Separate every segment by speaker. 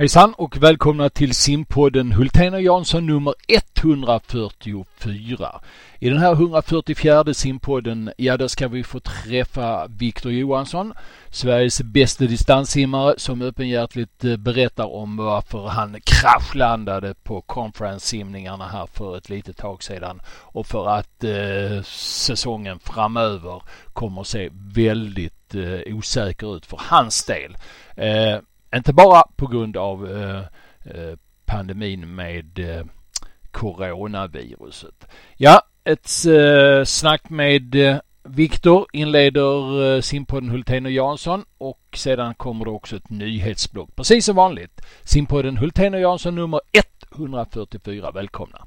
Speaker 1: Hejsan och välkomna till simpodden Hultén och Jansson nummer 144. I den här 144 simpodden, ja då ska vi få träffa Viktor Johansson, Sveriges bästa distanssimmare som öppenhjärtligt eh, berättar om varför han kraschlandade på conference-simningarna här för ett litet tag sedan och för att eh, säsongen framöver kommer att se väldigt eh, osäker ut för hans del. Eh, inte bara på grund av eh, eh, pandemin med eh, coronaviruset. Ja, ett snack med Viktor inleder simpodden Hultén och Jansson och sedan kommer det också ett nyhetsblock, Precis som vanligt. Simpodden Hultén och Jansson nummer 144. Välkomna!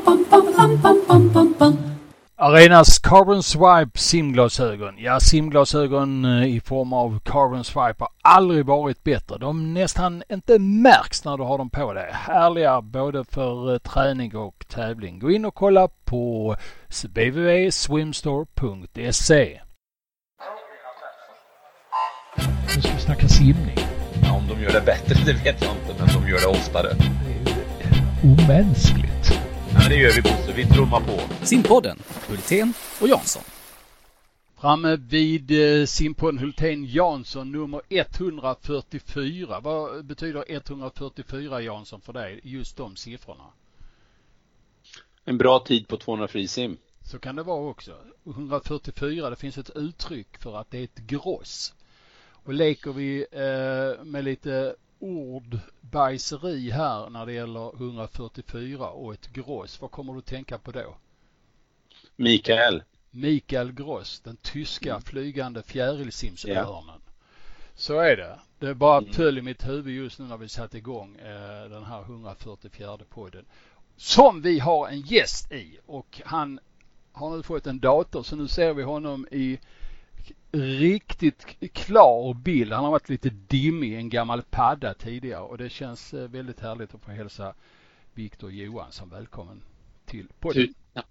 Speaker 1: Arenas Carbon Swipe simglasögon. Ja, simglasögon eh, i form av Carbon Swipe har aldrig varit bättre. De nästan inte märks när du har dem på dig. Härliga både för eh, träning och tävling. Gå in och kolla på www.swimstore.se. Nu ska vi snacka simning.
Speaker 2: Ja, om de gör det bättre, det vet jag inte, men de gör det oftare.
Speaker 1: Det är ju omänskligt.
Speaker 2: Ja, men det gör vi Bosse, vi trummar på.
Speaker 3: Simpodden, Hultén och Jansson.
Speaker 1: Framme vid eh, simpodden Hultén Jansson nummer 144. Vad betyder 144 Jansson för dig? Just de siffrorna.
Speaker 2: En bra tid på 200 frisim.
Speaker 1: Så kan det vara också. 144, det finns ett uttryck för att det är ett gross. Och leker vi eh, med lite ordbajseri här när det gäller 144 och ett gross, vad kommer du tänka på då?
Speaker 2: Mikael.
Speaker 1: Mikael Gross, den tyska flygande fjärilsimsörnen. Så är det. Det bara
Speaker 2: Mm.
Speaker 1: töll i mitt huvud just nu när vi satte igång eh, den här 144 podden. Som vi har en gäst i och han har nu fått en dator så nu ser vi honom i riktigt klar bild. Han har varit lite dimmig en gammal padda tidigare och det känns eh, väldigt härligt att få hälsa Viktor Johansson välkommen till podden.
Speaker 4: Tack.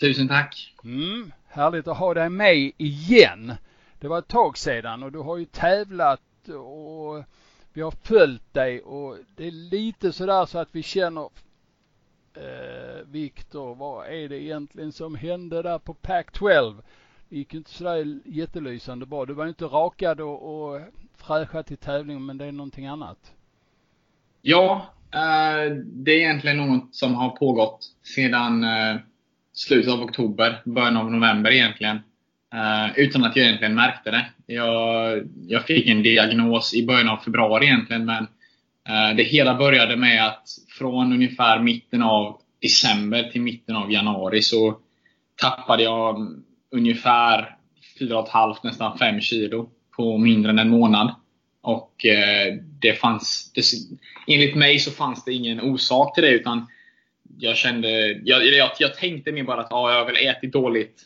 Speaker 4: Tusen tack.
Speaker 1: Mm, härligt att ha dig med igen. Det var ett tag sedan och du har ju tävlat och vi har följt dig och det är lite sådär så att vi känner eh, Viktor, vad är det egentligen som hände där på Pac-12? Det gick ju inte sådär jättelysande bra. Du var ju inte rakad och, och fräschad till tävlingen men det är någonting annat.
Speaker 4: Ja, eh, det är egentligen något som har pågått sedan eh, slutet av oktober, början av november egentligen. Eh, utan att jag egentligen märkte det. Jag, jag fick en diagnos i början av februari egentligen, men det hela började med att från ungefär mitten av december till mitten av januari så tappade jag ungefär 4,5 nästan 5 kilo på mindre än en månad. Och eh, det fanns, det, enligt mig så fanns det ingen orsak till det utan jag kände, jag, jag, jag tänkte mer bara att ah, jag har väl ätit dåligt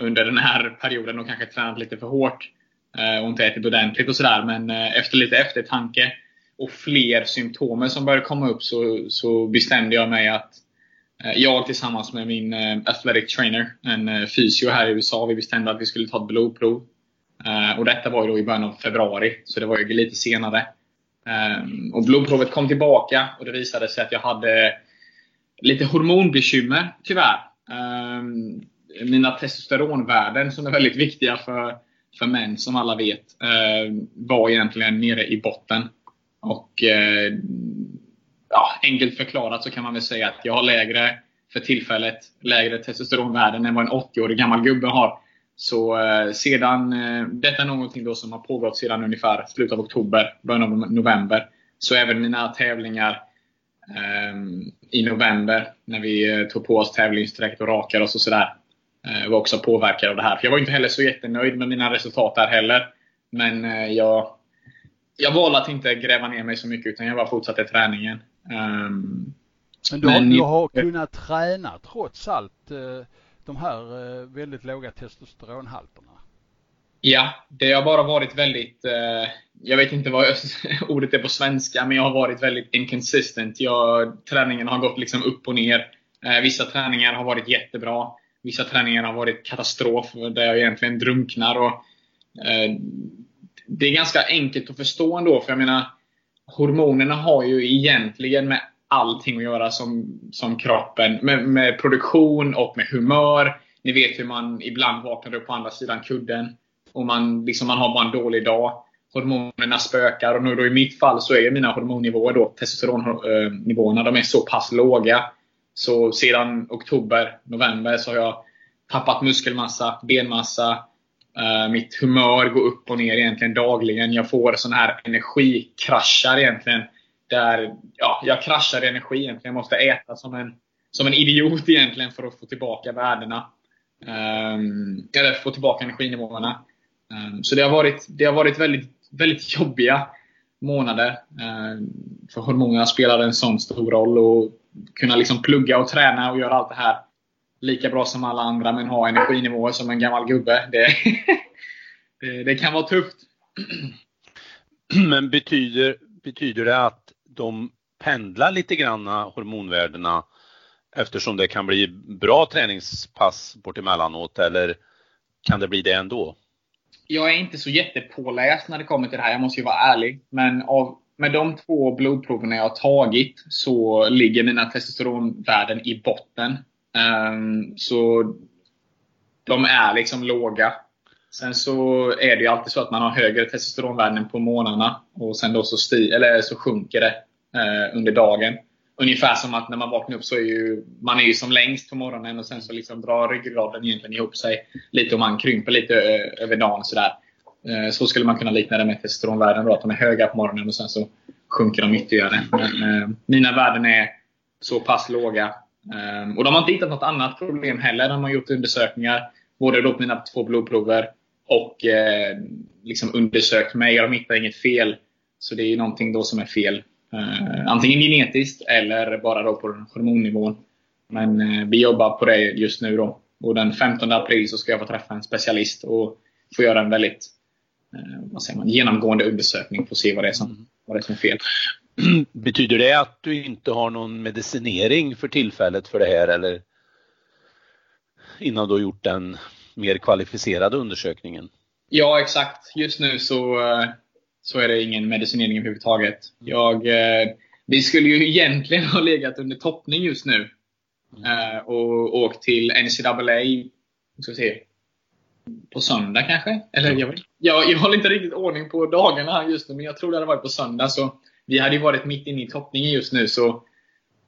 Speaker 4: under den här perioden och kanske tränat lite för hårt. Eh, och inte ätit ordentligt och sådär. Men eh, efter lite eftertanke och fler symptomer som började komma upp så, så bestämde jag mig att Eh, jag tillsammans med min eh, athletic trainer, en eh, fysio här i USA, vi bestämde att vi skulle ta ett blodprov. Och detta var ju då i början av februari, så det var ju lite senare. Och blodprovet kom tillbaka och det visade sig att jag hade lite hormonbekymmer, tyvärr. Mina testosteronvärden, som är väldigt viktiga för, för män, som alla vet, var egentligen nere i botten. Och ja, enkelt förklarat så kan man väl säga att jag har lägre, för tillfället, lägre testosteronvärden än vad en 80-årig gammal gubbe har. Så eh, sedan, eh, detta är någonting då som har pågått sedan ungefär slutet av oktober, början av november. Så även mina tävlingar eh, i november, när vi eh, tog på oss tävlingsdräkt och rakade oss och sådär, eh, var också påverkad av det här. För jag var inte heller så jättenöjd med mina resultat där heller. Men eh, jag, jag valde att inte gräva ner mig så mycket, utan jag bara fortsatte träningen. Ehm,
Speaker 1: Men du, har,
Speaker 4: Men-
Speaker 1: du har kunnat träna trots allt eh, de här eh, väldigt låga testosteronhalterna.
Speaker 4: Ja, det har bara varit väldigt, eh, jag vet inte vad ordet är på svenska, men jag har varit väldigt inconsistent. Jag, träningen har gått liksom upp och ner vissa träningar har varit jättebra. Vissa träningar har varit katastrof, där jag egentligen drunknar. Och, det är ganska enkelt att förstå ändå, för jag menar, hormonerna har ju egentligen med allting att göra som, som kroppen. Med, med produktion och med humör. Ni vet hur man ibland vaknar upp på andra sidan kudden. Och man, liksom, man har bara en dålig dag. Hormonerna spökar. Och nu då i mitt fall så är mina hormonnivåer, då, testosteronnivåerna, de är så pass låga. Så sedan oktober, november så har jag tappat muskelmassa, benmassa. Eh, mitt humör går upp och ner egentligen dagligen. Jag får såna här energikraschar egentligen. Där ja, jag kraschar i energi egentligen. Jag måste äta som en, som en idiot egentligen för att få tillbaka värdena. Um, eller få tillbaka energinivåerna. Um, så det har varit, det har varit väldigt, väldigt jobbiga månader. Um, för hormonerna spelar en sån stor roll. Och kunna liksom plugga och träna och göra allt det här lika bra som alla andra men ha energinivåer som en gammal gubbe. Det, det, det kan vara tufft.
Speaker 2: Men betyder, betyder det att de pendlar lite grann hormonvärdena eftersom det kan bli bra träningspass bort emellanåt eller kan det bli det ändå?
Speaker 4: Jag är inte så jättepåläst när det kommer till det här, jag måste ju vara ärlig. Men av, med de två blodproverna jag har tagit så ligger mina testosteronvärden i botten. Ehm, så de är liksom låga. Sen så är det ju alltid så att man har högre testosteronvärden på morgnarna och sen då så, sti eller så sjunker det eh, under dagen. Ungefär som att när man vaknar upp så är ju man är ju som längst på morgonen och sen så liksom drar ryggraden egentligen ihop sig lite och man krymper lite eh, över dagen. Sådär. Eh, så skulle man kunna likna det med testosteronvärden då, att de är höga på morgonen och sen så sjunker de ytterligare. Men, eh, mina värden är så pass låga. Eh, och de har inte hittat något annat problem heller. De har gjort undersökningar, både då på mina två blodprover och eh, liksom undersökt mig. De hittar inget fel. Så det är någonting då som är fel. Eh, antingen genetiskt eller bara då på hormonnivån. Men eh, vi jobbar på det just nu då. Och den 15 april så ska jag få träffa en specialist och få göra en väldigt eh, vad säger man, genomgående undersökning för att se vad det är som, vad det är, som är fel.
Speaker 2: Betyder det att du inte har någon medicinering för tillfället för det här eller innan du har gjort den mer kvalificerade undersökningen?
Speaker 4: Ja, exakt. Just nu så, så är det ingen medicinering överhuvudtaget. Jag, vi skulle ju egentligen ha legat under toppning just nu. Mm. Och åkt till NCAA ska se, på söndag kanske? Eller jag, jag, jag håller inte riktigt ordning på dagarna här just nu, men jag tror det hade varit på söndag. Så vi hade ju varit mitt inne i toppningen just nu. Så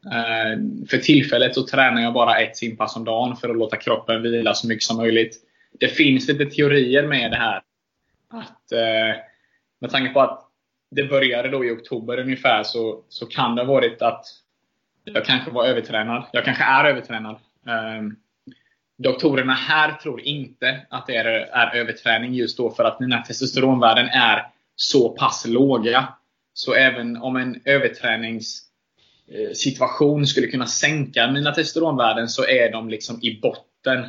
Speaker 4: eh, För tillfället så tränar jag bara ett simpass om dagen för att låta kroppen vila så mycket som möjligt. Det finns lite teorier med det här. Att, eh, med tanke på att det började då i oktober ungefär så, så kan det ha varit att jag kanske var övertränad. Jag kanske är övertränad. Um, doktorerna här tror inte att det är, är överträning just då för att mina testosteronvärden är så pass låga. Så även om en överträningssituation skulle kunna sänka mina testosteronvärden så är de liksom i botten.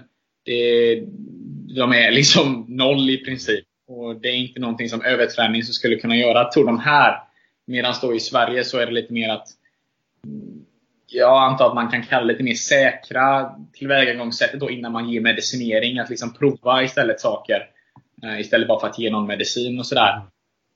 Speaker 4: De är liksom noll i princip. Och Det är inte någonting som överträning skulle kunna göra, tror de här. Medan då i Sverige så är det lite mer att jag antar att man kan kalla det lite mer säkra tillvägagångssättet då innan man ger medicinering. Att liksom prova istället saker. Eh, istället bara för att ge någon medicin och sådär.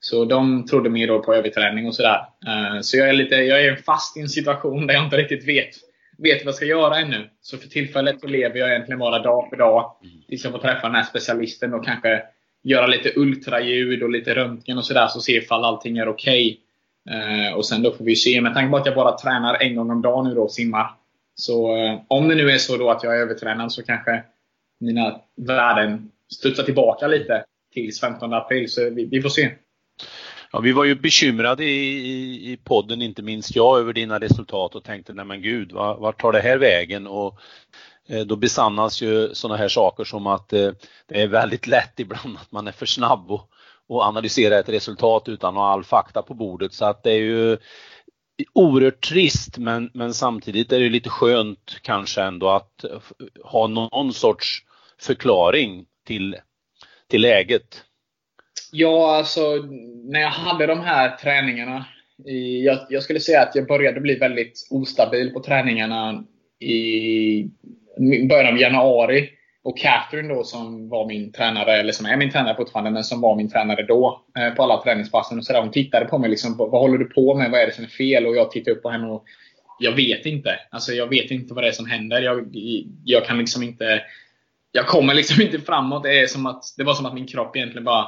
Speaker 4: Så de trodde mer då på överträning och sådär. Uh, så jag är, lite, jag är fast i en situation där jag inte riktigt vet, vet vad jag ska göra ännu. Så för tillfället så lever jag egentligen bara dag för dag. Tills jag får träffa den här specialisten och kanske göra lite ultraljud och lite röntgen och sådär. Så se ifall allting är okej. Okay. Eh, och sen då får vi se. Med tanke på att jag bara tränar en gång om dagen nu då och simmar. Så eh, om det nu är så då att jag är övertränad så kanske mina värden studsar tillbaka lite tills 15 april. Så vi, vi får se.
Speaker 2: Ja, vi var ju bekymrade i, i, i podden, inte minst jag, över dina resultat och tänkte, nej men gud, vart, var tar det här vägen? Och eh, då besannas ju sådana här saker som att eh, det är väldigt lätt ibland att man är för snabb och, och analysera ett resultat utan att ha all fakta på bordet. Så att det är ju oerhört trist men, men samtidigt är det lite skönt kanske ändå att ha någon sorts förklaring till, till läget.
Speaker 4: Ja, alltså när jag hade de här träningarna. I, jag, jag, skulle säga att jag började bli väldigt ostabil på träningarna i början av januari. Och Catherine då som var min tränare, eller som är min tränare fortfarande, men som var min tränare då eh, på alla träningspassen. Och så där, hon tittade på mig liksom, vad håller du på med? Vad är det som är fel? Och jag tittade upp på henne och jag vet inte. Alltså jag vet inte vad det är som händer. Jag, jag kan liksom inte jag kommer liksom inte framåt. Det, är som att, det var som att min kropp egentligen bara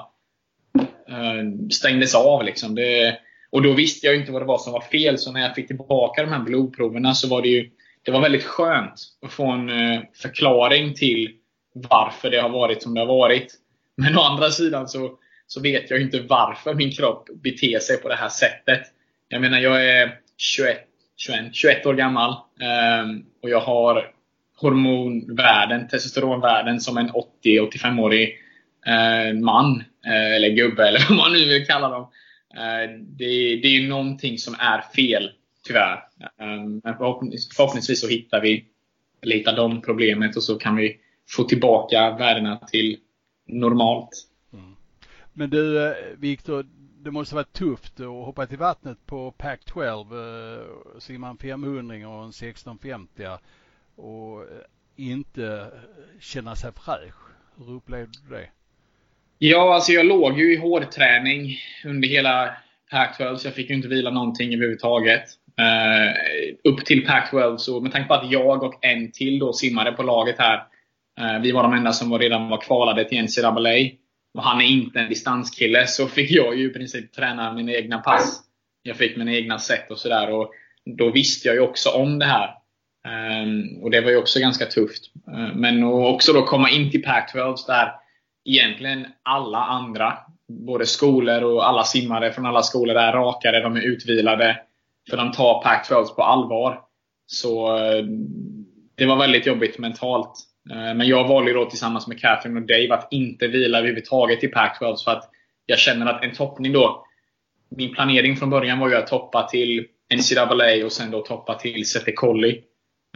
Speaker 4: Eh, stängdes av. Liksom. Det, och då visste jag inte vad det var som var fel. Så när jag fick tillbaka de här blodproverna så var det ju det var väldigt skönt att få en eh, förklaring till varför det har varit som det har varit. Men å andra sidan så, så vet jag inte varför min kropp beter sig på det här sättet. Jag menar, jag är 21, 21, 21 år gammal. Ehm, och jag har hormonvärden, testosteronvärden som en 80-85-årig eh, man. Eh, eller gubbe, eller vad man nu vill kalla dem. Eh, det, det är ju någonting som är fel, tyvärr. Eh, men förhoppningsvis, förhoppningsvis så hittar vi eller hittar de problemet och så kan vi få tillbaka värdena till normalt. Mm.
Speaker 1: Men du, Viktor, det måste vara tufft att hoppa till vattnet på pack 12, simma en 500 och en 1650 och inte känna sig fräsch. Hur upplevde du det?
Speaker 4: Ja, alltså jag låg ju i hårdträning under hela Pac-12 så jag fick ju inte vila någonting överhuvudtaget. Uh, upp till Pac-12 så med tanke på att jag och en till då simmade på laget här. Uh, vi var de enda som var redan var kvalade till NCAA. Och han är inte en distanskille så fick jag ju i princip träna mina egna pass. Jag fick mina egna sätt och sådär. Och då visste jag ju också om det här. Um, och det var ju också ganska tufft. Uh, men också då komma in till Pac-12 där egentligen alla andra, både skolor och alla simmare från alla skolor är rakare, de är utvilade. För de tar Pac-12 på allvar. Så eh, det var väldigt jobbigt mentalt. Eh, men jag valde då tillsammans med Catherine och Dave att inte vila överhuvudtaget i Pac-12 för att jag känner att en toppning då Min planering från början var ju att toppa till NCAA och sen då toppa till Sete Collie.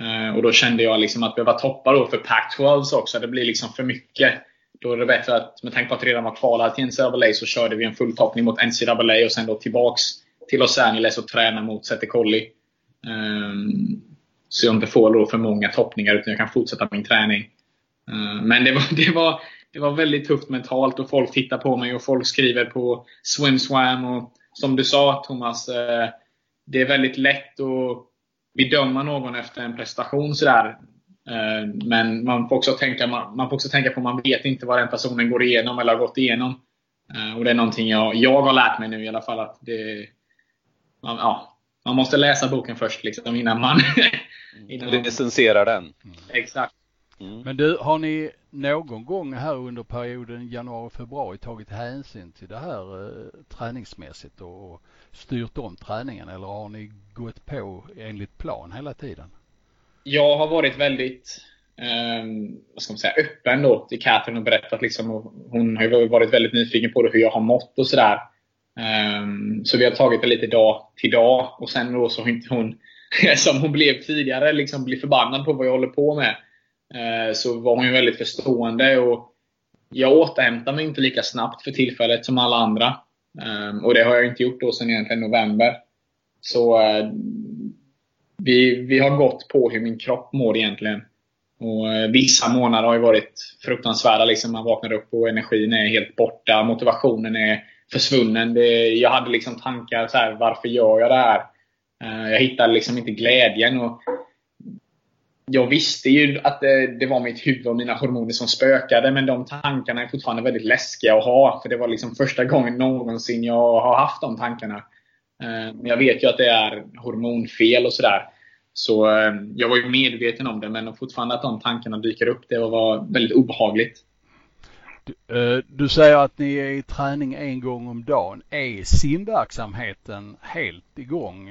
Speaker 4: Eh, och då kände jag liksom att behöva toppa då för Pac-12 också. Det blir liksom för mycket. Då är det bättre att, med tanke på att vi redan var kvalade till NCAA, så körde vi en fulltoppning mot NCAA och sen då tillbaks till Los Angeles och träna mot Setekolli. Um, ehm, så jag inte får då för många toppningar utan jag kan fortsätta min träning. Um, men det var, det, var, det var väldigt tufft mentalt och folk tittar på mig och folk skriver på SwimSwam. Och som du sa Thomas, uh, det är väldigt lätt att bedöma någon efter en prestation sådär men man får, också tänka, man får också tänka på att man vet inte vad den personen går igenom eller har gått igenom. Eh, och det är någonting jag, jag har lärt mig nu i alla fall. att det, man, ja, man måste läsa boken först liksom, innan man...
Speaker 2: innan man recenserar den.
Speaker 4: Mm. Exakt.
Speaker 1: Mm. Men du, har ni någon gång här under perioden januari-februari tagit hänsyn till det här eh, träningsmässigt och, och styrt om träningen eller har ni gått på enligt plan hela tiden?
Speaker 4: Jag har varit väldigt eh, vad ska man säga, öppen då till Catherine och berättat liksom. Och hon har ju varit väldigt nyfiken på det, hur jag har mått och sådär. Um, så vi har tagit det lite dag till dag. Och sen då så har inte hon, som hon blev tidigare, liksom blir förbannad på vad jag håller på med. Uh, så var hon ju väldigt förstående. och Jag återhämtar mig inte lika snabbt för tillfället som alla andra. Um, och det har jag inte gjort då sedan egentligen november. Så uh, vi, vi har gått på hur min kropp mår egentligen. Och eh, Vissa månader har ju varit fruktansvärda. Liksom. Man vaknar upp och energin är helt borta. Motivationen är försvunnen. Det, jag hade liksom tankar så här, varför gör jag det här? Eh, jag hittade liksom inte glädjen. Och jag visste ju att det, det, var mitt huvud och mina hormoner som spökade, men de tankarna är fortfarande väldigt läskiga att ha. För det var liksom första gången någonsin jag har haft de tankarna. Eh, men jag vet ju att det är hormonfel och sådär. Så eh, jag var ju medveten om det, men fortfarande att de tankarna dyker upp, det var väldigt obehagligt.
Speaker 1: Du, eh, du säger att ni är i träning en gång om dagen. Är simverksamheten helt igång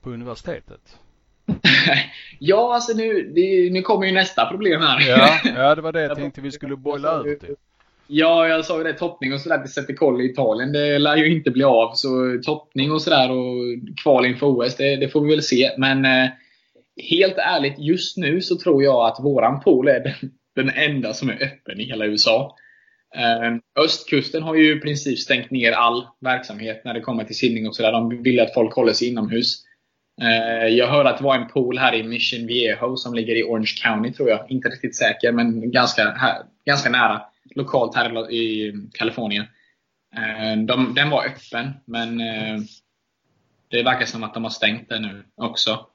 Speaker 1: på universitetet?
Speaker 4: ja, alltså nu, det, nu kommer ju nästa problem här.
Speaker 1: ja, ja, det var det jag tänkte vi skulle bolla ut det.
Speaker 4: Ja, jag sa ju det. Toppning och sådär till koll i Italien, det lär ju inte bli av. Så toppning och sådär och kval inför OS, det, det, får vi väl se. Men eh, helt ärligt, just nu så tror jag att våran pool är den, den enda som är öppen i hela USA. Eh, östkusten har ju i princip stängt ner all verksamhet när det kommer till simning och sådär. De vill att folk håller sig inomhus. Eh, jag hörde att det var en pool här i Mission Viejo som ligger i Orange County tror jag. Inte riktigt säker men ganska, här, ganska nära. Lokalt här i Kalifornien. Eh, de, den var öppen men eh, det verkar som att de har stängt den nu också.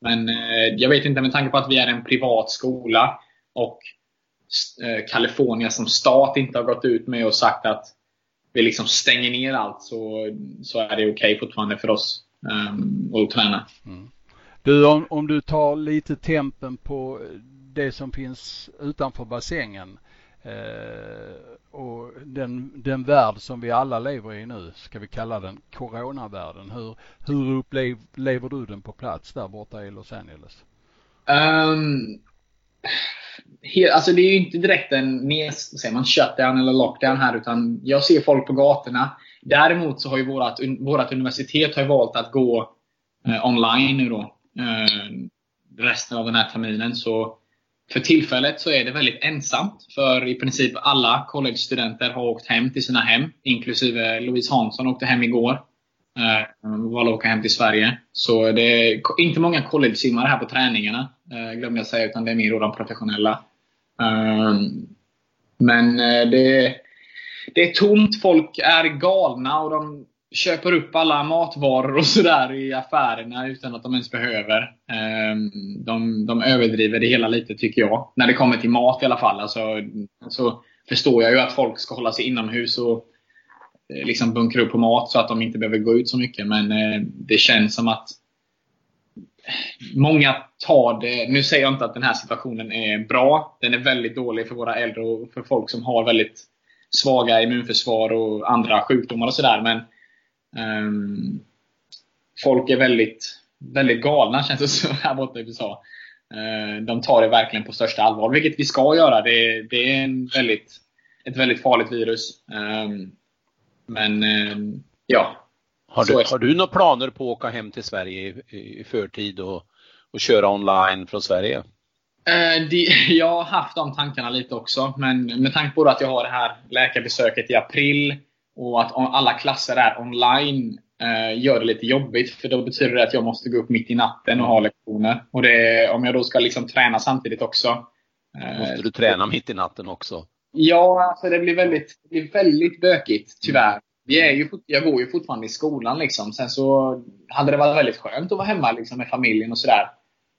Speaker 4: Men eh, jag vet inte, med tanke på att vi är en privat skola och Kalifornien som stat inte har gått ut med och sagt att vi liksom stänger ner allt så, så är det okej okay fortfarande för oss um, att träna. Mm.
Speaker 1: Du, om, om du tar lite tempen på det som finns utanför bassängen eh, Eh, och den, den värld som vi alla lever i nu, ska vi kalla den coronavärlden. Hur, hur upplever du den på plats där borta i Los Angeles?
Speaker 4: Um, alltså det är ju inte direkt en vad säger man, shutdown eller lockdown här utan jag ser folk på gatorna. Däremot så har ju vårat, vårat universitet har valt att gå eh, online nu då. Eh, resten av den här terminen. Så för tillfället så är det väldigt ensamt. För i princip alla college-studenter har åkt hem till sina hem. Inklusive Louise Hansson åkte hem igår. Eh, valde att åka hem till Sverige. Så det är inte många college-simmare här på träningarna. Eh, glömde jag säga. Utan det är mer de professionella. Ehm, eh, men det, det är tomt. Folk är galna och de köper upp alla matvaror och sådär i affärerna utan att de ens behöver. Ehm, de, de överdriver det hela lite tycker jag. När det kommer till mat i alla fall. Alltså, så förstår jag ju att folk ska hålla sig inomhus och eh, liksom bunkra upp på mat så att de inte behöver gå ut så mycket. Men eh, det känns som att Många tar det, nu säger jag inte att den här situationen är bra. Den är väldigt dålig för våra äldre och för folk som har väldigt svaga immunförsvar och andra sjukdomar och sådär. Men folk är väldigt, väldigt galna känns det som här borta i USA. Uh, de tar det verkligen på största allvar, vilket vi ska göra. Det, det är en väldigt, ett väldigt farligt virus. Um, men ja.
Speaker 2: Har du, har du några planer på att åka hem till Sverige i, i förtid och, och köra online från Sverige?
Speaker 4: Jag har haft de tankarna lite också. Men med tanke på att jag har det här läkarbesöket i april och att alla klasser är online eh, gör det lite jobbigt. För då betyder det att jag måste gå upp mitt i natten och ha lektioner. Och det, om jag då ska liksom träna samtidigt också.
Speaker 2: Eh, måste du träna mitt i natten också?
Speaker 4: Ja, alltså det blir väldigt, det blir väldigt bökigt tyvärr. Vi är ju, jag går ju fortfarande i skolan liksom. Sen så hade det varit väldigt skönt att vara hemma liksom, med familjen och sådär.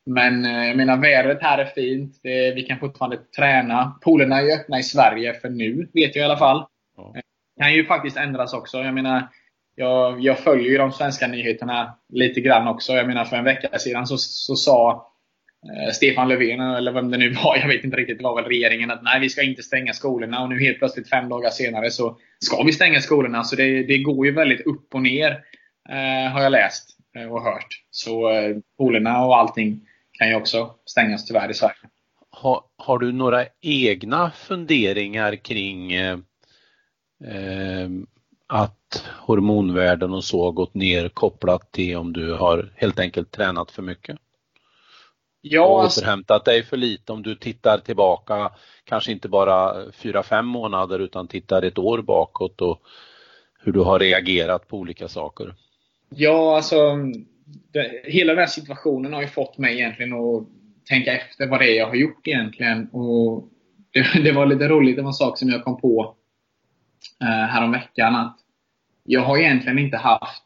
Speaker 4: Men eh, jag menar, vädret här är fint. Vi kan fortfarande träna. Poolerna är ju öppna i Sverige för nu, vet jag i alla fall. Kan ju faktiskt ändras också. Jag menar, jag, jag följer ju de svenska nyheterna lite grann också. Jag menar, för en vecka sedan så, så sa eh, Stefan Löfven, eller vem det nu var, jag vet inte riktigt, det var väl regeringen, att nej, vi ska inte stänga skolorna. Och nu helt plötsligt, fem dagar senare, så ska vi stänga skolorna. Så det, det går ju väldigt upp och ner, eh, har jag läst eh, och hört. Så eh, polerna och allting kan ju också stängas tyvärr i Sverige.
Speaker 2: Har, har du några egna funderingar kring eh, att hormonvärden och så gått ner kopplat till om du har helt enkelt tränat för mycket? Ja, och alltså- återhämtat dig för lite om du tittar tillbaka, kanske inte bara fyra fem månader utan tittar ett år bakåt och hur du har reagerat på olika saker?
Speaker 4: Ja, alltså det, hela den här situationen har ju fått mig egentligen att tänka efter vad det är jag har gjort egentligen. Och det, det var lite roligt, det var en sak som jag kom på Eh, häromveckan. Att jag har egentligen inte haft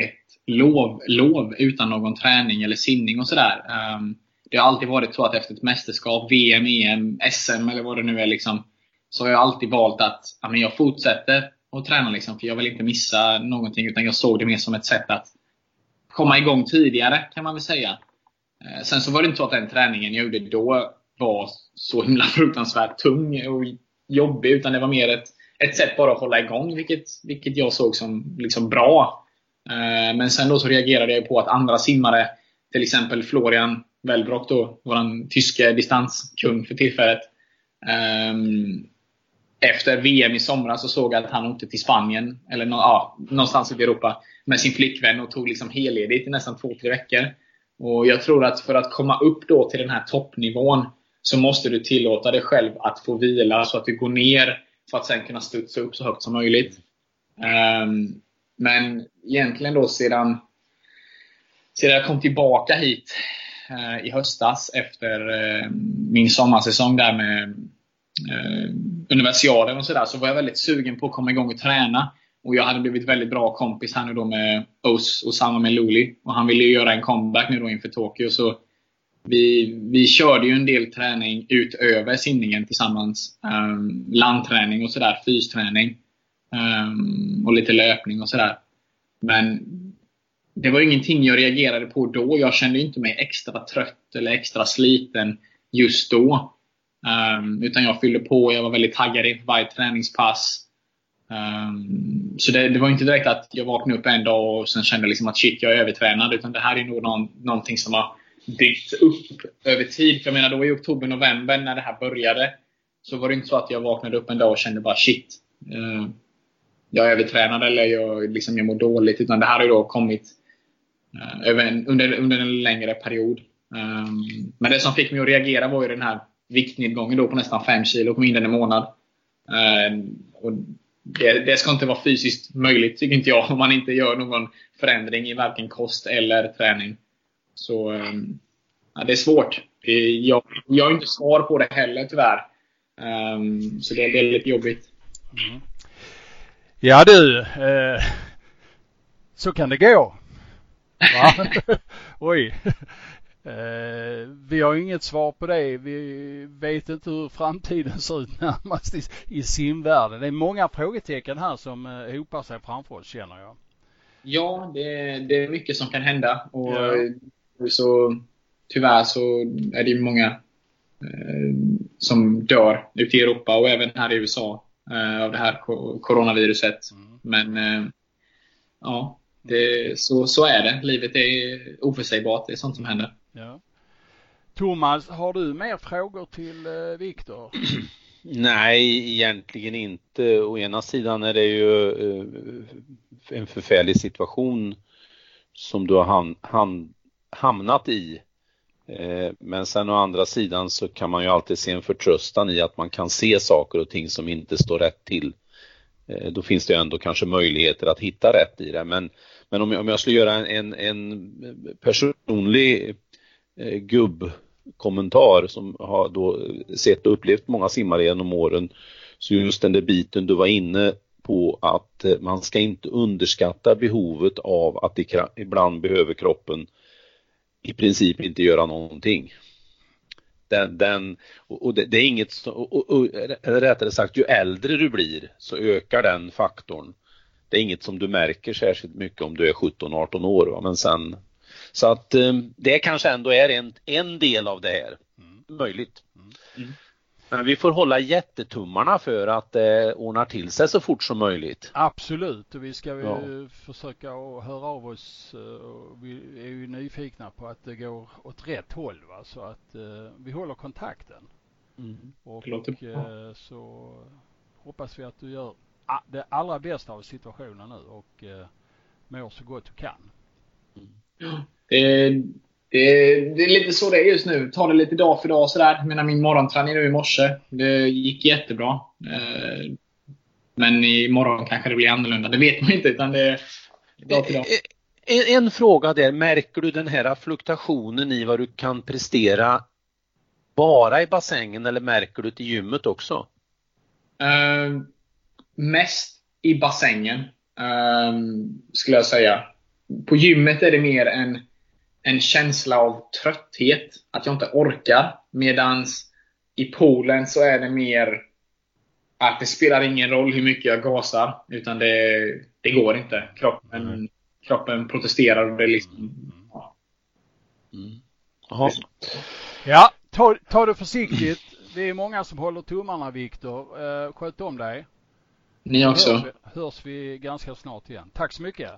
Speaker 4: ett lov, lov utan någon träning eller simning och sådär. Um, det har alltid varit så att efter ett mästerskap, VM, EM, SM eller vad det nu är, liksom, så har jag alltid valt att ja, men jag fortsätter att träna. Liksom, för jag vill inte missa någonting. Utan jag såg det mer som ett sätt att komma igång tidigare kan man väl säga. Eh, sen så var det inte så att den träningen jag gjorde då var så himla fruktansvärt tung och jobbig. Utan det var mer ett, ett sätt bara att hålla igång, vilket, vilket jag såg som liksom bra. Eh, men sen då så reagerade jag på att andra simmare, till exempel Florian Wellbrock då, vår tyske distanskung för tillfället. Ehm, efter VM i somras så såg jag att han åkte till Spanien, eller ja, någonstans i Europa, med sin flickvän och tog liksom helledigt i nästan två, tre veckor. Och Jag tror att för att komma upp då till den här toppnivån så måste du tillåta dig själv att få vila så att du går ner för att sen kunna studsa upp så högt som möjligt. Ehm, men egentligen då sedan sedan jag kom tillbaka hit eh, i höstas efter eh, min sommarsäsong där med eh, universiaden och sådär, så var jag väldigt sugen på att komma igång och träna. Och jag hade blivit väldigt bra kompis här nu då med Oz och samma med Luli. Och han ville ju göra en comeback nu då inför Tokyo. Så vi, vi körde ju en del träning utöver simningen tillsammans. Um, landträning och sådär, fysträning. Um, och lite löpning och sådär. Men det var ingenting jag reagerade på då. Jag kände inte mig extra trött eller extra sliten just då. Um, utan jag fyllde på, jag var väldigt taggad inför varje träningspass. Um, så det, det, var inte direkt att jag vaknade upp en dag och sen kände liksom att shit, jag är övertränad. Utan det här är nog någon, någonting som har byggts upp över tid. För jag menar, då i oktober, november när det här började. Så var det inte så att jag vaknade upp en dag och kände bara shit. Eh, jag är övertränad eller jag, liksom, jag mår dåligt. Utan det här har ju då kommit eh, över en, under, under en längre period. Um, men det som fick mig att reagera var ju den här viktnedgången då på nästan 5 kilo på mindre än en månad. Ehm, och det, det, ska inte vara fysiskt möjligt, tycker inte jag, om man inte gör någon förändring i varken kost eller träning. Så um, ja, det är svårt. Jag, jag har inte svar på det heller tyvärr. Um, så det, det, är lite jobbigt. Mm.
Speaker 1: Ja du, eh, så kan det gå. Oj. Eh, vi har inget svar på det. Vi vet inte hur framtiden ser ut närmast i, i simvärlden. Det är många frågetecken här som eh, hopar sig framför oss känner jag.
Speaker 4: Ja, det, det är mycket som kan hända. Och ja. Så, tyvärr så är det ju många eh, som dör ute i Europa och även här i USA eh, av det här coronaviruset. Mm. Men eh, ja, det, så, så är det. Livet är oförutsägbart. Det är sånt som händer. Ja.
Speaker 1: Thomas, har du mer frågor till eh, Viktor?
Speaker 2: Nej, egentligen inte. Å ena sidan är det ju eh, en förfärlig situation som du har ham ham hamnat i. Eh, men sen å andra sidan så kan man ju alltid se en förtröstan i att man kan se saker och ting som inte står rätt till. Eh, då finns det ju ändå kanske möjligheter att hitta rätt i det. Men, men om, jag, om jag skulle göra en, en personlig eh, gubbkommentar som har då sett och upplevt många simmare genom åren. Så just den där biten du var inne på att man ska inte underskatta behovet av att ibland behöver kroppen i princip inte göra någonting. Den, den, och det, det är inget, och, och, eller rättare sagt ju äldre du blir så ökar den faktorn. Det är inget som du märker särskilt mycket om du är 17-18 år va? men sen så att eh, det kanske ändå är en, en del av det här. Mm. Möjligt. Mm. Men vi får hålla jättetummarna för att det eh, ordnar till sig så fort som möjligt.
Speaker 1: Absolut och vi ska ja. försöka höra av oss. Eh, vi är ju nyfikna på att det går åt rätt håll va? så att eh, vi håller kontakten. Mm. Och eh, så hoppas vi att du gör det allra bästa av situationen nu och eh, mår så gott du kan.
Speaker 4: Mm. Det, det, det, är lite så det är just nu. Ta det lite dag för dag sådär. Jag menar min morgonträning nu i morse. Det gick jättebra. Eh, men imorgon kanske det blir annorlunda. Det vet man inte utan det är dag för dag.
Speaker 2: En, en fråga där. Märker du den här fluktuationen i vad du kan prestera bara i bassängen eller märker du det i gymmet också?
Speaker 4: Uh, mest i bassängen, uh, skulle jag säga. På gymmet är det mer en en känsla av trötthet. Att jag inte orkar. Medans i poolen så är det mer att det spelar ingen roll hur mycket jag gasar. Utan det, det går inte. Kroppen, mm. kroppen protesterar och det är liksom... Ja.
Speaker 1: Mm. Ja, ta, ta det försiktigt. Det är många som håller tummarna Viktor. Uh, sköt om dig.
Speaker 4: Ni också.
Speaker 1: Hörs vi, hörs vi ganska snart igen. Tack så mycket.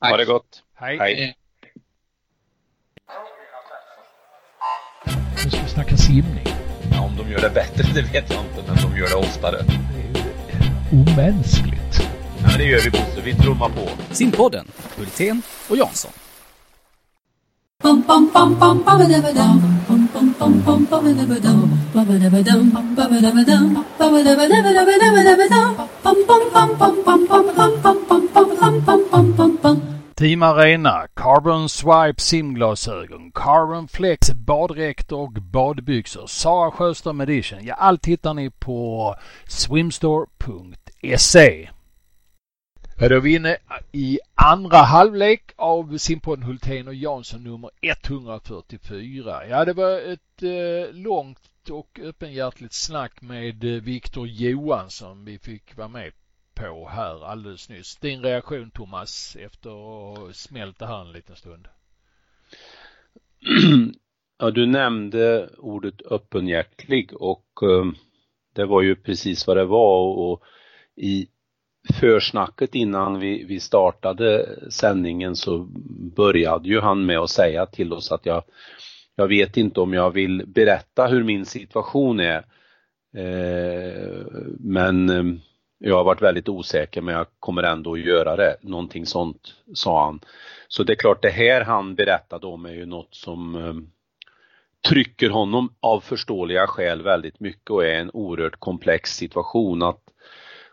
Speaker 2: Ha det gott.
Speaker 1: Hej. Hej. Nu ska vi snacka simning.
Speaker 2: Ja, om de gör det bättre, det vet jag inte, men de gör det oftare. Det
Speaker 1: är ju omänskligt.
Speaker 2: Ja, det gör vi Bosse. Vi trummar på.
Speaker 3: Simpodden, Hultén och Jansson.
Speaker 1: Team Arena, Carbon Swipe simglasögon, Carbon Flex baddräkter och badbyxor, Sara Sjöström Edition. Ja, allt hittar ni på swimstore.se. Ja, då är vi inne i andra halvlek av simpodden Hultén och Jansson nummer 144. Ja, det var ett eh, långt och öppenhjärtligt snack med eh, Viktor Johansson vi fick vara med på här alldeles nyss. Din reaktion Thomas efter att ha smält det här en liten stund?
Speaker 2: Ja, du nämnde ordet öppenhjärtlig och eh, det var ju precis vad det var och, i försnacket innan vi, vi startade sändningen så började ju han med att säga till oss att jag, jag vet inte om jag vill berätta hur min situation är. Eh, men eh, jag har varit väldigt osäker men jag kommer ändå att göra det. Någonting sånt sa han. Så det är klart det här han berättade om är ju något som ehm, trycker honom av förståeliga skäl väldigt mycket och är en oerhört komplex situation att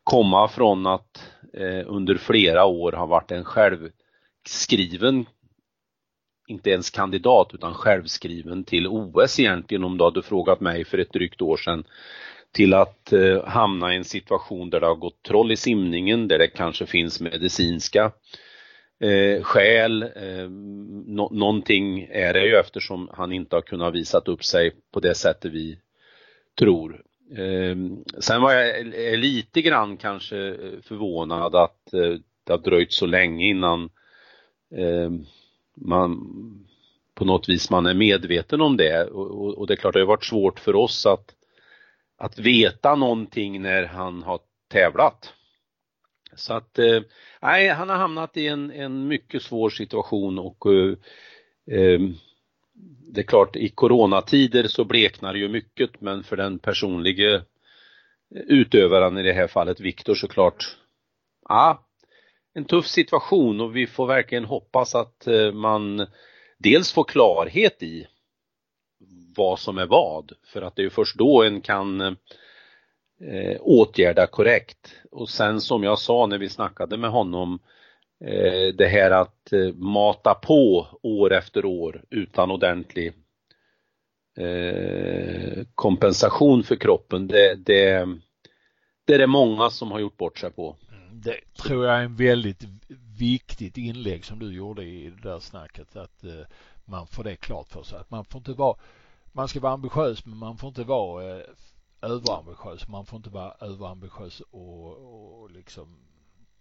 Speaker 2: komma från att eh, under flera år ha varit en självskriven inte ens kandidat utan självskriven till OS egentligen om du hade frågat mig för ett drygt år sedan till att eh, hamna i en situation där det har gått troll i simningen, där det kanske finns medicinska eh, skäl. Eh, no någonting är det ju eftersom han inte har kunnat visat upp sig på det sättet vi tror. Eh, sen var jag eh, lite grann kanske eh, förvånad att eh, det har dröjt så länge innan eh, man på något vis man är medveten om det och, och, det är klart det har varit svårt för oss att att veta någonting när han har tävlat. Så att, eh, nej, han har hamnat i en, en mycket svår situation och eh, eh det är klart i coronatider så bleknar det ju mycket men för den personlige eh, utövaren i det här fallet Viktor såklart, ja, en tuff situation och vi får verkligen hoppas att eh, man dels får klarhet i vad som är vad. För att det är först då en kan eh, åtgärda korrekt. Och sen som jag sa när vi snackade med honom, eh, det här att eh, mata på år efter år utan ordentlig eh, kompensation för kroppen, det, det, det är det många som har gjort bort sig på.
Speaker 1: Mm, det tror jag är en väldigt viktigt inlägg som du gjorde i det där snacket att eh, man får det klart för sig. Att man får inte vara man ska vara ambitiös men man får inte vara eh, överambitiös. Man får inte vara överambitiös och, och liksom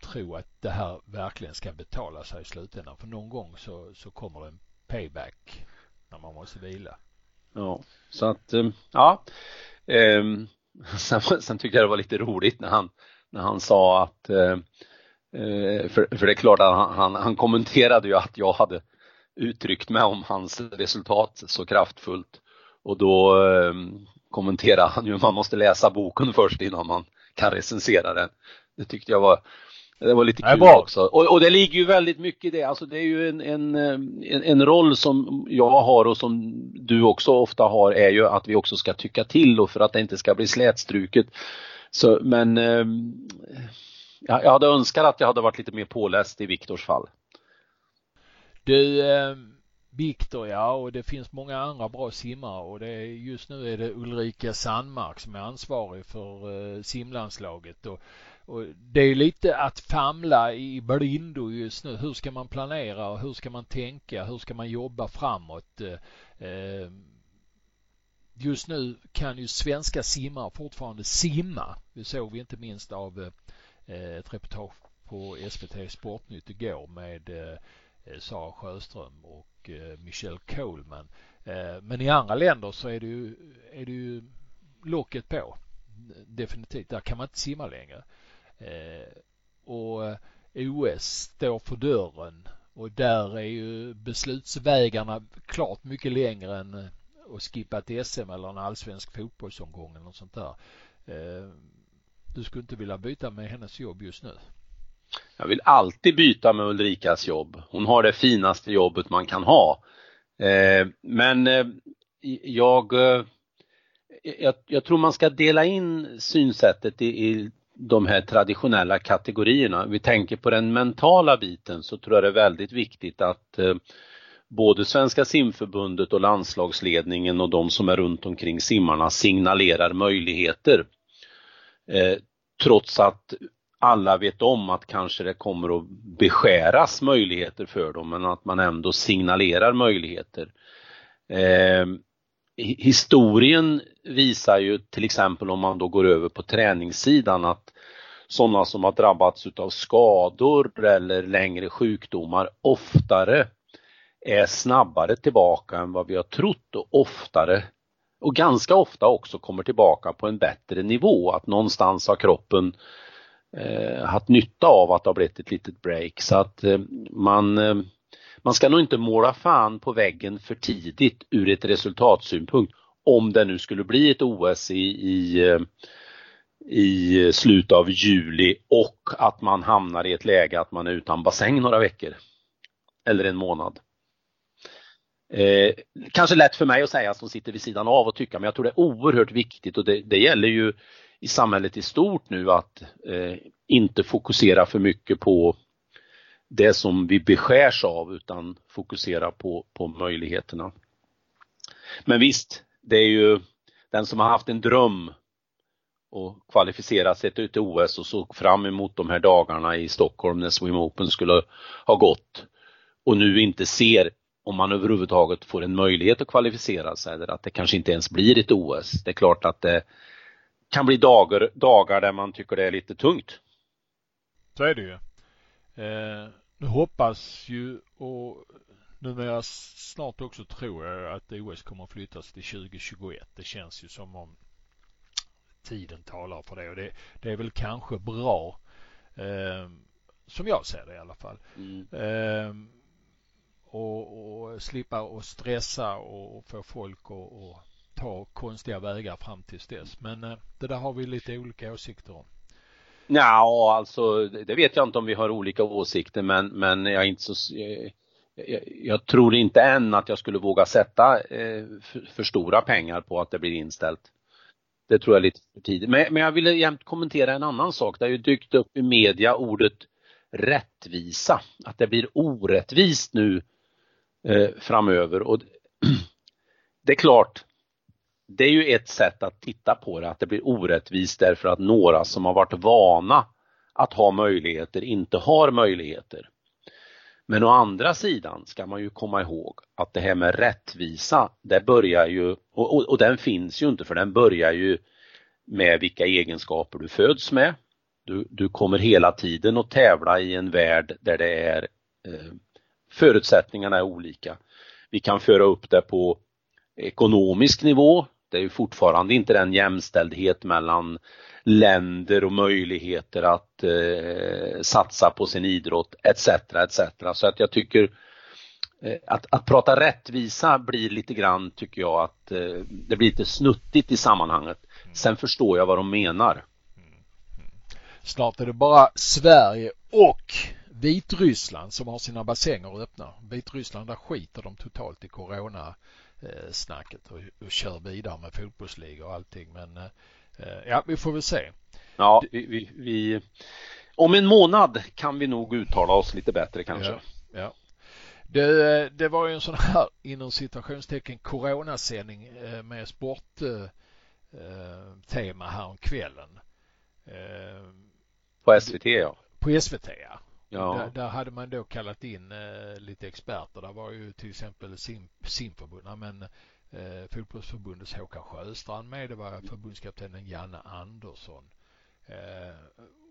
Speaker 1: tro att det här verkligen ska betala sig i slutändan. För någon gång så, så kommer det en payback när man måste vila.
Speaker 2: Ja, så att, eh, ja. Ehm, sen, sen tyckte jag det var lite roligt när han, när han sa att, eh, eh, för, för det är klart att han, han, han kommenterade ju att jag hade uttryckt mig om hans resultat så kraftfullt. Och då eh, kommenterar han ju man måste läsa boken först innan man kan recensera den. Det tyckte jag var det var lite kul också. Och, och, det ligger ju väldigt mycket i det. Alltså det är ju en, en, en, en, roll som jag har och som du också ofta har är ju att vi också ska tycka till och för att det inte ska bli slätstruket. Så, men eh, jag hade önskat att jag hade varit lite mer påläst i Viktors fall.
Speaker 1: Du, eh, Viktor ja och det finns många andra bra simmare och det är, just nu är det Ulrika Sandmark som är ansvarig för eh, simlandslaget och, och det är lite att famla i blindo just nu. Hur ska man planera och hur ska man tänka? Hur ska man jobba framåt? Eh, eh just nu kan ju svenska simmare fortfarande simma. Det såg vi inte minst av eh, ett reportage på SVT Sportnytt igår med eh, Eh, Sara Sjöström och eh, Michelle Coleman. Eh, men i andra länder så är det ju, är det ju locket på. Definitivt. Där kan man inte simma längre. Och OS står för dörren och där är ju beslutsvägarna klart mycket längre än att skippa ett SM eller en allsvensk fotbollsomgång eller något sånt där. Du skulle inte vilja byta med hennes jobb just nu?
Speaker 2: Jag vill alltid byta med Ulrikas jobb. Hon har det finaste jobbet man kan ha. Eh, men eh, jag, eh, jag, jag, tror man ska dela in synsättet i, i de här traditionella kategorierna. Vi tänker på den mentala biten så tror jag det är väldigt viktigt att både Svenska simförbundet och landslagsledningen och de som är runt omkring simmarna signalerar möjligheter. Eh, trots att alla vet om att kanske det kommer att beskäras möjligheter för dem men att man ändå signalerar möjligheter. Eh, historien visar ju till exempel om man då går över på träningssidan att sådana som har drabbats utav skador eller längre sjukdomar oftare är snabbare tillbaka än vad vi har trott och oftare och ganska ofta också kommer tillbaka på en bättre nivå. Att någonstans har kroppen eh, haft nytta av att det har blivit ett litet break. Så att eh, man, eh, man ska nog inte måla fan på väggen för tidigt ur ett resultatsynpunkt. Om det nu skulle bli ett OS i, i, eh, i slutet av juli och att man hamnar i ett läge att man är utan bassäng några veckor. Eller en månad. Eh, kanske lätt för mig att säga som sitter vid sidan av och tycka, men jag tror det är oerhört viktigt och det, det gäller ju i samhället i stort nu att eh, inte fokusera för mycket på det som vi beskärs av utan fokusera på, på möjligheterna. Men visst, det är ju den som har haft en dröm och kvalificerat sig till OS och såg fram emot de här dagarna i Stockholm när Swim Open skulle ha gått och nu inte ser om man överhuvudtaget får en möjlighet att kvalificera sig eller att det kanske inte ens blir ett OS. Det är klart att det kan bli dagar, dagar där man tycker det är lite tungt.
Speaker 1: Så är det ju. Eh, nu hoppas ju och numera snart också tror jag att OS kommer att flyttas till 2021. Det känns ju som om tiden talar för det och det, det är väl kanske bra. Eh, som jag ser det i alla fall. Mm. Eh, och, och slippa och stressa och få folk att ta konstiga vägar fram tills dess. Men eh, det där har vi lite olika åsikter om.
Speaker 2: Ja, alltså det vet jag inte om vi har olika åsikter men, men jag är inte så eh, jag, jag tror inte än att jag skulle våga sätta eh, för, för, stora pengar på att det blir inställt. Det tror jag är lite för tidigt. Men, men jag ville jämt kommentera en annan sak. Det har ju dykt upp i media ordet rättvisa. Att det blir orättvist nu eh, framöver. Och det är klart, det är ju ett sätt att titta på det, att det blir orättvist därför att några som har varit vana att ha möjligheter inte har möjligheter. Men å andra sidan ska man ju komma ihåg att det här med rättvisa, det börjar ju, och, och, och den finns ju inte för den börjar ju med vilka egenskaper du föds med. Du, du kommer hela tiden att tävla i en värld där det är eh, förutsättningarna är olika. Vi kan föra upp det på ekonomisk nivå. Det är ju fortfarande inte den jämställdhet mellan länder och möjligheter att eh, satsa på sin idrott etc. etc. Så att jag tycker eh, att, att prata rättvisa blir lite grann, tycker jag, att eh, det blir lite snuttigt i sammanhanget. Sen förstår jag vad de menar.
Speaker 1: Snart är det bara Sverige och Vitryssland som har sina bassänger öppna. Vitryssland där skiter de totalt i corona snacket och, och kör vidare med fotbollsliga och allting men eh, ja vi får väl se.
Speaker 2: Ja, vi, vi, om en månad kan vi nog uttala oss lite bättre kanske.
Speaker 1: Ja, ja. Det, det var ju en sån här inom citationstecken coronasändning eh, med sporttema eh, här om kvällen.
Speaker 2: På SVT ja.
Speaker 1: På SVT ja. Ja. Där, där, hade man då kallat in eh, lite experter. Där var ju till exempel sim, simförbundet, men eh, fotbollsförbundets Håkan Sjöstrand med. Det var förbundskaptenen Janne Andersson. Eh,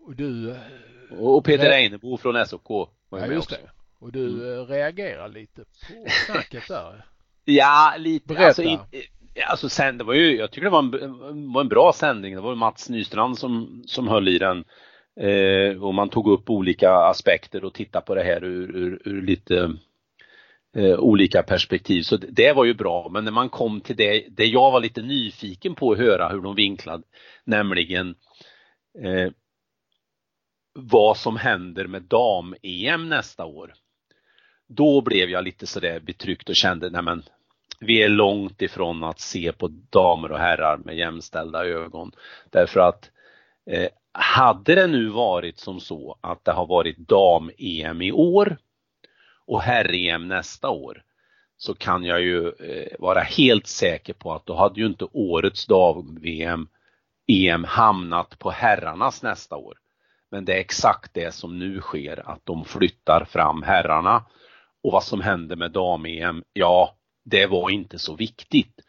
Speaker 1: och du. Eh,
Speaker 2: och Peter Einebo från SOK
Speaker 1: var ja, just också. det. Och du mm. Eh, reagerar lite på snacket där.
Speaker 2: ja, lite. Berätta. Alltså, i, alltså sen, det var ju, jag tycker det var en, var en bra sändning. Det var Mats Nystrand som, som höll i den. Eh, och man tog upp olika aspekter och tittade på det här ur, ur, ur lite eh, olika perspektiv. Så det, det, var ju bra. Men när man kom till det, det jag var lite nyfiken på att höra hur de vinklade, nämligen eh, vad som händer med dam-EM nästa år. Då blev jag lite sådär betryckt och kände, nej men vi är långt ifrån att se på damer och herrar med jämställda ögon. Därför att eh, hade det nu varit som så att det har varit dam-EM i år och herr-EM nästa år så kan jag ju eh, vara helt säker på att då hade ju inte årets dam-VM EM hamnat på herrarnas nästa år. Men det är exakt det som nu sker, att de flyttar fram herrarna. Och vad som hände med dam-EM, ja, det var inte så viktigt.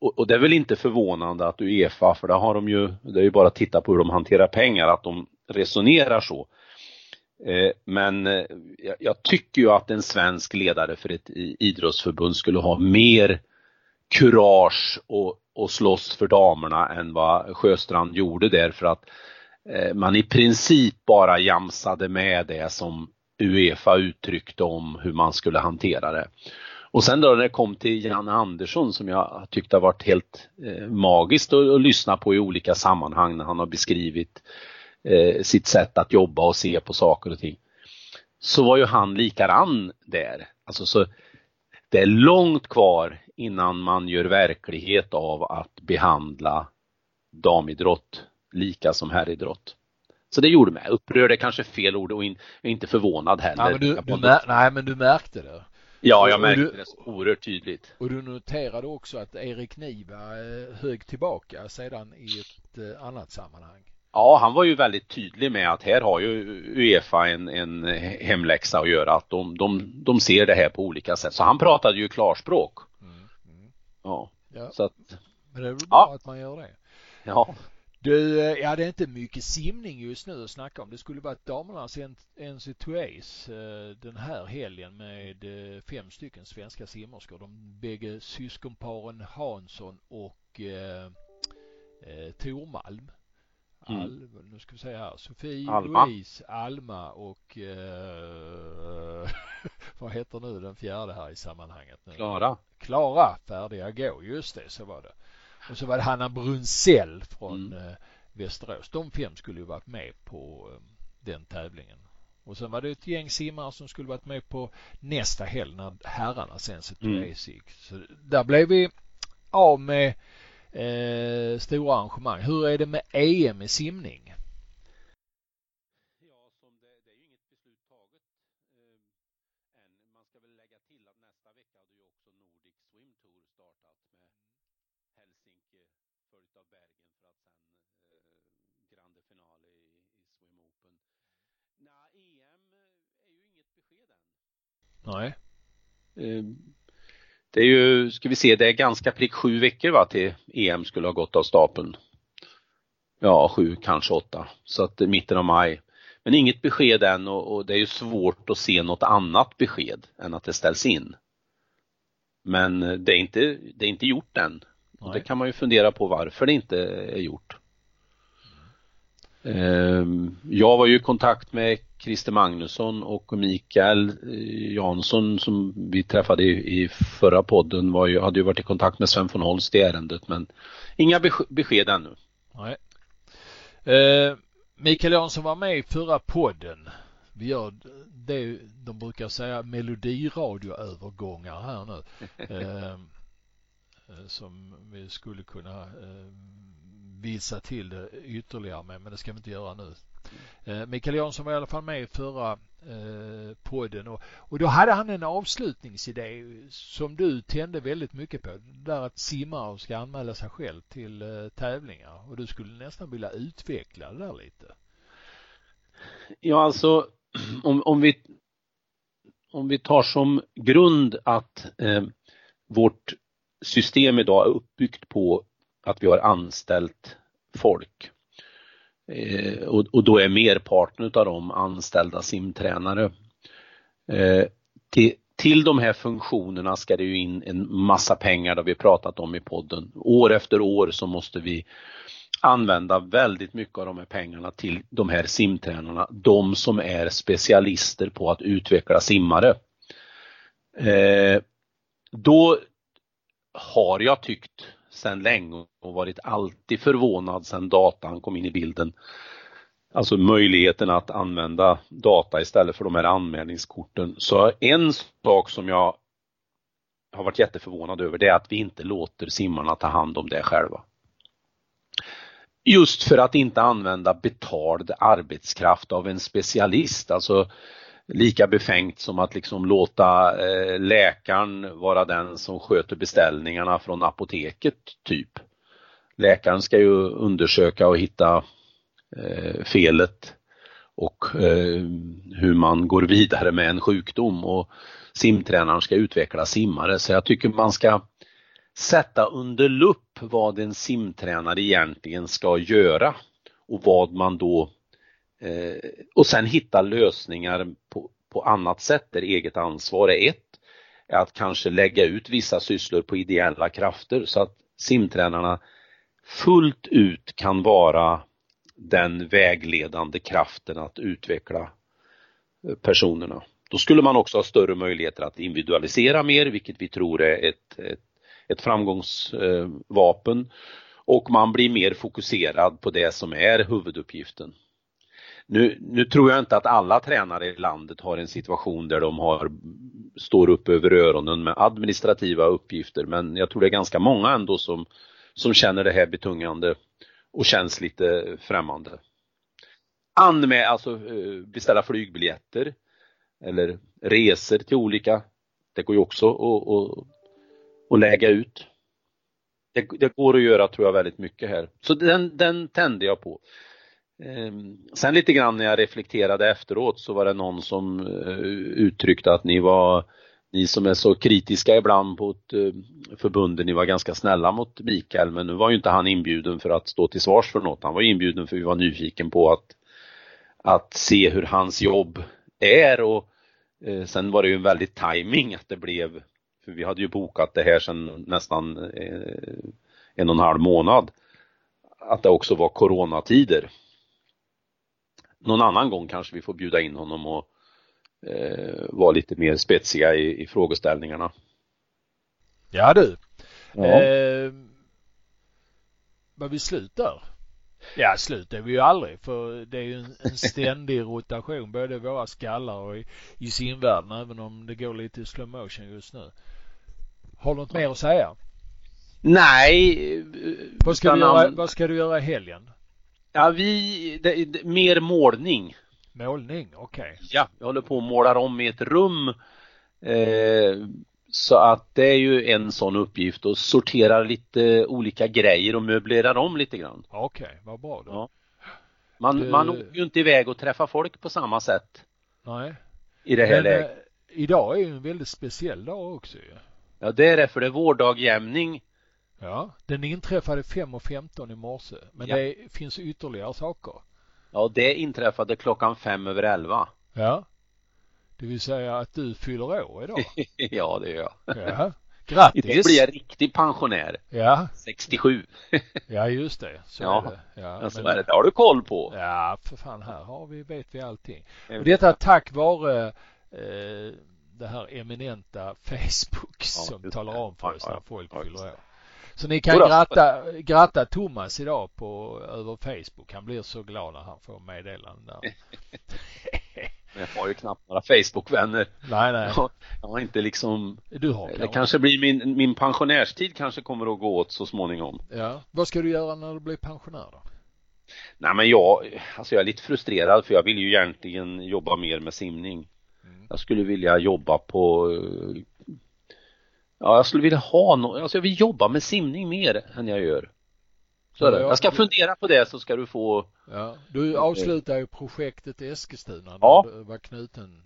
Speaker 2: Och, och, det är väl inte förvånande att Uefa, för det har de ju, det är ju bara att titta på hur de hanterar pengar, att de resonerar så. Eh, men eh, jag tycker ju att en svensk ledare för ett idrottsförbund skulle ha mer kurage och, och slåss för damerna än vad Sjöstrand gjorde där för att eh, man i princip bara jamsade med det som Uefa uttryckte om hur man skulle hantera det. Och sen då när det kom till Jan Andersson som jag tyckte har varit helt eh, magiskt att, att, lyssna på i olika sammanhang när han har beskrivit eh, sitt sätt att jobba och se på saker och ting. Så var ju han likadan där. Alltså så det är långt kvar innan man gör verklighet av att behandla damidrott lika som herridrott. Så det gjorde mig upprörd, är kanske fel ord och in, inte förvånad heller.
Speaker 1: Nej men du, du mär, nej, men du märkte det.
Speaker 2: Ja, jag märkte du, det så oerhört tydligt.
Speaker 1: Och du noterade också att Erik Niva hög tillbaka sedan i ett eh, annat sammanhang.
Speaker 2: Ja, han var ju väldigt tydlig med att här har ju Uefa en, en hemläxa att göra, att de, de, de ser det här på olika sätt. Så han pratade ju klarspråk. Mm, mm. Ja. ja, så att.
Speaker 1: Men det är väl bra att man gör det.
Speaker 2: Ja.
Speaker 1: Du, eh, ja det är inte mycket simning just nu att snacka om. Det skulle varit damernas NC2As eh, den här helgen med eh, fem stycken svenska simmerskor. De bägge syskonparen Hansson och eh, Tormalm. Mm. Al, nu ska vi se här, Sofie, Alma. Louise, Alma och eh, vad heter nu den fjärde här i sammanhanget?
Speaker 2: Klara.
Speaker 1: Klara, färdiga gå, just det, så var det. Och så var det Hanna Brunsell från mm. eh, Västerås. De fem skulle ju varit med på eh, den tävlingen. Och sen var det ett gäng simmare som skulle varit med på nästa helg när herrarna sen så mm. gick. Så där blev vi av med eh, stora arrangemang. Hur är det med EM i simning?
Speaker 2: Ja, som det, det är ju inget beslut taget eh, än. Man ska väl lägga till att nästa vecka hade ju också Nordic Swim Tour startat med Helsinki följt av Bergen för att sen eh, grande finale i, i Swim Open. Nej, EM är ju inget besked än.
Speaker 1: Nej.
Speaker 2: Eh, det är ju, ska vi se, det är ganska prick sju veckor va till EM skulle ha gått av stapeln. Ja, sju, kanske åtta. Så att mitten av maj. Men inget besked än och, och det är ju svårt att se något annat besked än att det ställs in. Men det är inte, det är inte gjort än. Och det kan man ju fundera på varför det inte är gjort. Ehm, jag var ju i kontakt med Christer Magnusson och Mikael eh, Jansson som vi träffade i, förra podden var ju, hade ju varit i kontakt med Sven von Holst i ärendet men inga besked ännu.
Speaker 1: Nej. Eh, Mikael Jansson var med i förra podden. Vi gör det de brukar säga melodiradioövergångar här nu. Ehm, eh, som vi skulle kunna eh, visa till det ytterligare med, men det ska vi inte göra nu. Eh, Mikael Jansson var i alla fall med i förra eh, podden och, och då hade han en avslutningsidé som du tände väldigt mycket på. Det där att simmare ska anmäla sig själv till eh, tävlingar och du skulle nästan vilja utveckla det där lite.
Speaker 2: Ja, alltså om, om vi om vi tar som grund att eh, vårt system idag är uppbyggt på att vi har anställt folk. Eh, och, och, då är merparten av dem anställda simtränare. Eh, till, till de här funktionerna ska det ju in en massa pengar, det har vi pratat om i podden. År efter år så måste vi använda väldigt mycket av de här pengarna till de här simtränarna, de som är specialister på att utveckla simmare. Eh, då har jag tyckt sedan länge och varit alltid förvånad sedan datan kom in i bilden. Alltså möjligheten att använda data istället för de här anmälningskorten. Så en sak som jag har varit jätteförvånad över det är att vi inte låter simmarna ta hand om det själva. Just för att inte använda betald arbetskraft av en specialist, alltså lika befängt som att liksom låta eh, läkaren vara den som sköter beställningarna från apoteket, typ. Läkaren ska ju undersöka och hitta eh, felet och eh, hur man går vidare med en sjukdom och simtränaren ska utveckla simmare. Så jag tycker man ska sätta under lupp vad en simtränare egentligen ska göra och vad man då eh, och sen hitta lösningar på, på annat sätt där eget ansvar är ett. Är att kanske lägga ut vissa sysslor på ideella krafter så att simtränarna fullt ut kan vara den vägledande kraften att utveckla eh, personerna. Då skulle man också ha större möjligheter att individualisera mer, vilket vi tror är ett, ett, ett framgångsvapen. Eh, och man blir mer fokuserad på det som är huvuduppgiften. Nu, nu, tror jag inte att alla tränare i landet har en situation där de har, står upp över öronen med administrativa uppgifter men jag tror det är ganska många ändå som, som känner det här betungande och känns lite främmande. Anmäla, alltså eh, beställa flygbiljetter eller resor till olika. Det går ju också att, att, att lägga ut. Det, det, går att göra tror jag väldigt mycket här. Så den, den tände jag på. Ehm, sen lite grann när jag reflekterade efteråt så var det någon som eh, uttryckte att ni var ni som är så kritiska ibland på ett eh, förbund, ni var ganska snälla mot Mikael men nu var ju inte han inbjuden för att stå till svars för något. Han var inbjuden för vi var nyfiken på att, att se hur hans jobb är och eh, sen var det ju en väldigt timing att det blev, för vi hade ju bokat det här sedan nästan en och en halv månad, att det också var coronatider. Någon annan gång kanske vi får bjuda in honom och eh, vara lite mer spetsiga i, i frågeställningarna.
Speaker 1: Ja du. Ja. Eh, var vi slut där? Ja, slut är vi ju aldrig för det är ju en, en ständig rotation både i våra skallar och i, i simvärlden även om det går lite i slow motion just nu. Har du något mer att säga?
Speaker 2: Nej.
Speaker 1: Vad ska, du göra, vad ska du göra i helgen?
Speaker 2: Ja, vi, det, det, mer målning.
Speaker 1: Målning, okej. Okay.
Speaker 2: Ja, jag håller på och målar om i ett rum. Eh, så att det är ju en sån uppgift och sorterar lite olika grejer och möblerar om lite grann.
Speaker 1: Okej, okay, vad bra då. Ja.
Speaker 2: Man, du... man åker ju inte iväg och träffar folk på samma sätt.
Speaker 1: Nej.
Speaker 2: I det här Men, läget. Eh,
Speaker 1: idag är ju en väldigt speciell dag också ju.
Speaker 2: Ja, det är det för det är vårdagjämning.
Speaker 1: Ja, den inträffade 5.15 i morse. Men ja. det finns ytterligare saker.
Speaker 2: Ja, det inträffade klockan fem över elva.
Speaker 1: Ja. Det vill säga att du fyller år idag.
Speaker 2: ja, det gör jag.
Speaker 1: Ja. Grattis!
Speaker 2: Idag blir jag riktig pensionär.
Speaker 1: Ja.
Speaker 2: 67.
Speaker 1: ja, just det. Så ja. är det. Ja,
Speaker 2: men så är det. Det har du koll på.
Speaker 1: Ja, för fan här har vi, vet vi allting. Och detta tack vare eh, det här eminenta Facebook ja, som talar om för oss när folk fyller år. Så ni kan gratta, gratta Thomas idag på, över Facebook. Han blir så glad när han får meddelanden där.
Speaker 2: jag har ju knappt några Facebook-vänner.
Speaker 1: Nej, nej.
Speaker 2: Jag, har inte liksom
Speaker 1: Du har
Speaker 2: Det kanske blir min, min pensionärstid kanske kommer att gå åt så småningom.
Speaker 1: Ja. Vad ska du göra när du blir pensionär då?
Speaker 2: Nej men jag, alltså jag är lite frustrerad för jag vill ju egentligen jobba mer med simning. Mm. Jag skulle vilja jobba på Ja, jag skulle vilja ha något, alltså jag vill jobba med simning mer än jag gör. Så är det. Jag ska fundera på det så ska du få
Speaker 1: Ja, du avslutar ju projektet i Eskilstuna ja. du var knuten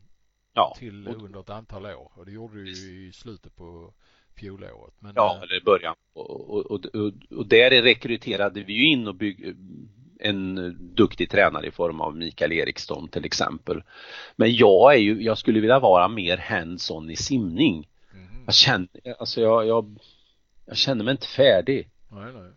Speaker 1: ja. till under ett antal år och det gjorde du ju i slutet på fjolåret.
Speaker 2: Men, ja, eh, eller i början. Och, och, och, och, där rekryterade vi ju in och bygg, en duktig tränare i form av Mikael Eriksson till exempel. Men jag är ju, jag skulle vilja vara mer hands-on i simning. Jag känner, alltså jag, jag, jag känner mig inte färdig.
Speaker 1: Nej, nej.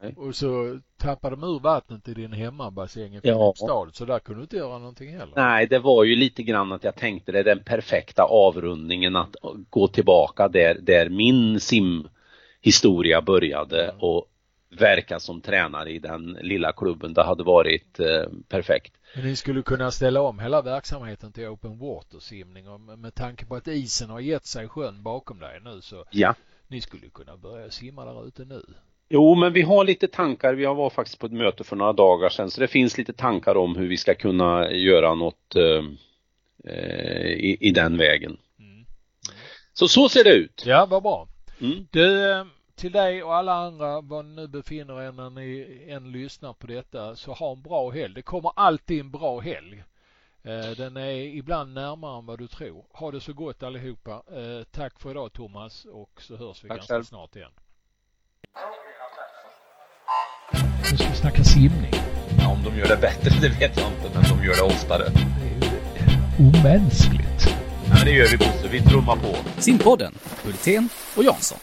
Speaker 1: nej. Och så tappade de ur vattnet i din hemmabassäng i Filipstad, ja. så där kunde du inte göra någonting heller.
Speaker 2: Nej, det var ju lite grann att jag tänkte det är den perfekta avrundningen att gå tillbaka där, där min simhistoria började mm. och verka som tränare i den lilla klubben. Det hade varit eh, perfekt.
Speaker 1: Men ni skulle kunna ställa om hela verksamheten till open water simning och med tanke på att isen har gett sig sjön bakom dig nu så
Speaker 2: ja.
Speaker 1: ni skulle kunna börja simma där ute nu.
Speaker 2: Jo, men vi har lite tankar. Vi var faktiskt på ett möte för några dagar sedan, så det finns lite tankar om hur vi ska kunna göra något eh, eh i, i, den vägen. Mm. Så så ser det ut.
Speaker 1: Ja, vad bra. Mm. Du, eh, till dig och alla andra, var ni nu befinner er när ni än lyssnar på detta, så ha en bra helg. Det kommer alltid en bra helg. Eh, den är ibland närmare än vad du tror. Ha det så gott allihopa. Tack för idag Thomas och så hörs vi Tack ganska själv. snart igen. Nu ska vi snacka simning.
Speaker 2: Ja, om de gör det bättre, det vet jag inte, men de gör det oftare. Det
Speaker 1: är ju omänskligt.
Speaker 2: Ja, det gör vi Bosse. Vi trummar på.
Speaker 3: Simpodden, Hultén och Jansson.